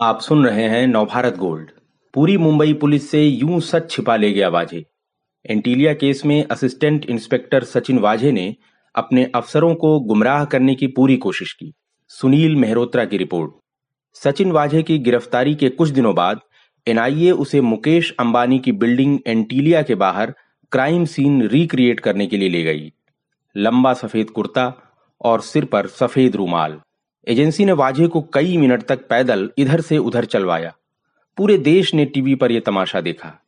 आप सुन रहे हैं नवभारत गोल्ड। पूरी मुंबई पुलिस से यूँ सच छिपा ले गया वाजे। एंटीलिया केस में असिस्टेंट इंस्पेक्टर सचिन वाजे ने अपने अफसरों को गुमराह करने की पूरी कोशिश की। सुनील मेहरोत्रा की रिपोर्ट। सचिन वाजे की गिरफ्तारी के कुछ दिनों बाद एनआईए उसे मुकेश अंबानी की बिल्डिंग एंटीलिया के बाहर क्राइम सीन रिक्रिएट करने के लिए ले गई। लंबा सफ़ेद कुर्ता और सिर पर सफ़ेद रूमाल। एजेंसी ने वाजे को कई मिनट तक पैदल इधर से उधर चलवाया। पूरे देश ने टीवी पर यह तमाशा देखा।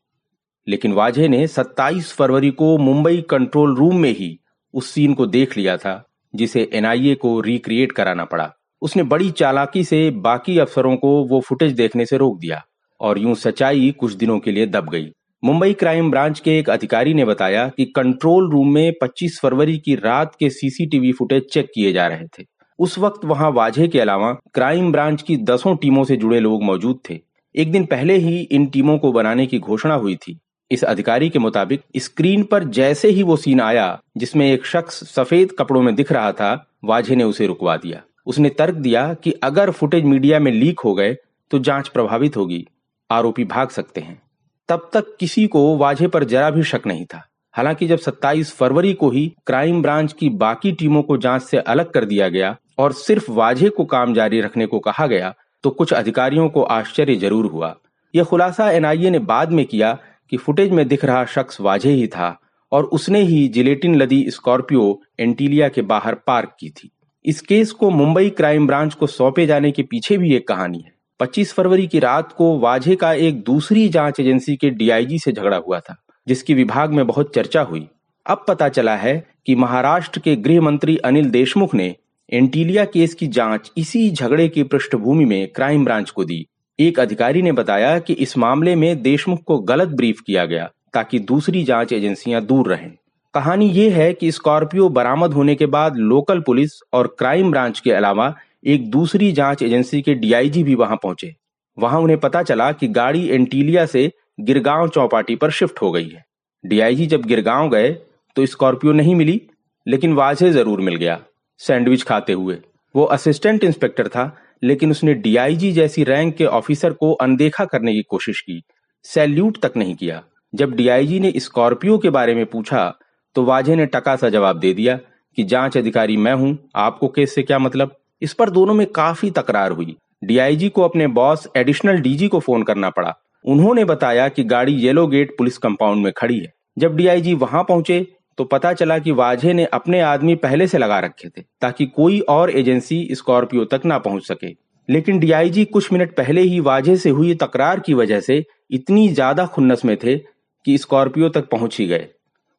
लेकिन वाजे ने 27 फरवरी को मुंबई कंट्रोल रूम में ही उस सीन को देख लिया था, जिसे एनआईए को रिक्रिएट कराना पड़ा। उसने बड़ी चालाकी से बाकी अफसरों को वो फुटेज देखने से रोक दिया और यूँ सच्चाई कुछ दिनों के लिए दब गई। मुंबई क्राइम ब्रांच के एक अधिकारी ने बताया कि कंट्रोल रूम में 25 फरवरी की रात के सीसीटीवी फुटेज चेक किए जा रहे थे। उस वक्त वहाँ वाजे के अलावा क्राइम ब्रांच की दसों टीमों से जुड़े लोग मौजूद थे। एक दिन पहले ही इन टीमों को बनाने की घोषणा हुई थी। इस अधिकारी के मुताबिक स्क्रीन पर जैसे ही वो सीन आया, जिसमें एक शख्स सफ़ेद कपड़ों में दिख रहा था वाजे ने उसे रुकवा दिया। उसने तर्क दिया कि अगर फुटेज मीडिया में लीक हो गए तो जाँच प्रभावित होगी। आरोपी भाग सकते हैं। तब तक किसी को वाजे पर जरा भी शक नहीं था। हालाँकि जब 27 फरवरी को ही क्राइम ब्रांच की बाकी टीमों को जाँच से अलग कर दिया गया और सिर्फ़ वाजे को काम जारी रखने को कहा गया तो कुछ अधिकारियों को आश्चर्य ज़रूर हुआ। यह खुलासा एनआईए ने बाद में किया कि फुटेज में दिख रहा शख्स वाजे ही था और उसने ही जिलेटिन लदी स्कॉर्पियो एंटीलिया के बाहर पार्क की थी। इस केस को मुंबई क्राइम ब्रांच को सौंपे जाने के पीछे भी एक कहानी है। 25 फरवरी की रात को वाजे का एक दूसरी जाँच एजेंसी के डीआईजी से झगड़ा हुआ था, जिसकी विभाग में बहुत चर्चा हुई। अब पता चला है कि महाराष्ट्र के गृह मंत्री अनिल देशमुख ने एंटीलिया केस की जाँच इसी झगड़े की पृष्ठभूमि में क्राइम ब्रांच को दी। एक अधिकारी ने बताया कि इस मामले में देशमुख को गलत ब्रीफ किया गया ताकि दूसरी जाँच एजेंसियाँ दूर रहें। कहानी ये है कि स्कॉर्पियो बरामद होने के बाद लोकल पुलिस और क्राइम ब्रांच के अलावा एक दूसरी जाँच एजेंसी के डीआईजी भी वहाँ पहुँचे। वहाँ उन्हें पता चला कि गाड़ी एंटीलिया से गिरगांव चौपाटी पर शिफ्ट हो गई है। डीआईजी जब गिरगांव गए तो स्कॉर्पियो नहीं मिली, लेकिन वाजे ज़रूर मिल गया। सैंडविच खाते हुए। वो असिस्टेंट इंस्पेक्टर था, लेकिन उसने डीआईजी जैसी रैंक के ऑफिसर को अनदेखा करने की कोशिश की। सैल्यूट तक नहीं किया। जब डीआईजी ने स्कॉर्पियो के बारे में पूछा तो वाजे ने टका सा जवाब दे दिया कि, जाँच अधिकारी, मैं हूँ। आपको केस से क्या मतलब? इस पर दोनों में काफ़ी तकरार हुई। डीआईजी को अपने बॉस, एडिशनल डीजी को फ़ोन करना पड़ा। उन्होंने बताया कि गाड़ी येलो गेट पुलिस कंपाउंड में खड़ी है। जब डीआईजी वहाँ पहुँचे तो पता चला कि वाजे ने अपने आदमी पहले से लगा रखे थे, ताकि कोई और एजेंसी स्कॉर्पियो तक ना पहुँच सके। लेकिन डीआईजी कुछ मिनट पहले ही वाजे से हुई तकरार की वजह से इतनी ज़्यादा खुन्नस में थे कि स्कॉर्पियो तक पहुँच ही गए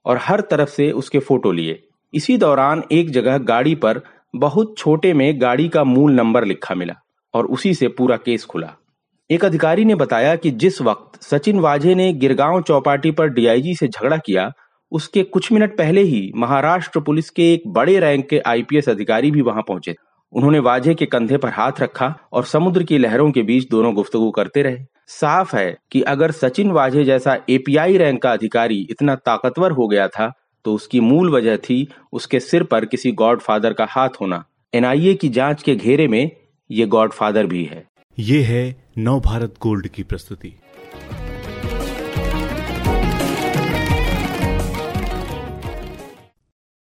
और हर तरफ़ से उसके फ़ोटो लिए। इसी दौरान एक जगह गाड़ी पर बहुत छोटे में गाड़ी का मूल नंबर लिखा मिला और उसी से पूरा केस खुला। एक अधिकारी ने बताया कि जिस वक्त सचिन वाजे ने गिरगांव चौपाटी पर डीआईजी से झगड़ा किया उसके कुछ मिनट पहले ही महाराष्ट्र पुलिस के एक बड़े रैंक के आईपीएस अधिकारी भी वहाँ पहुँचे। उन्होंने वाजे के कंधे पर हाथ रखा और समुद्र की लहरों के बीच दोनों गुफ्तगु करते रहे। साफ़ है कि अगर सचिन वाजे जैसा एपीआई रैंक का अधिकारी इतना ताकतवर हो गया था तो उसकी मूल वजह थी उसके सिर पर किसी गॉडफादर का हाथ होना। एनआईए की जाँच के घेरे में ये गॉडफादर भी है। ये है नव भारत गोल्ड की प्रस्तुति।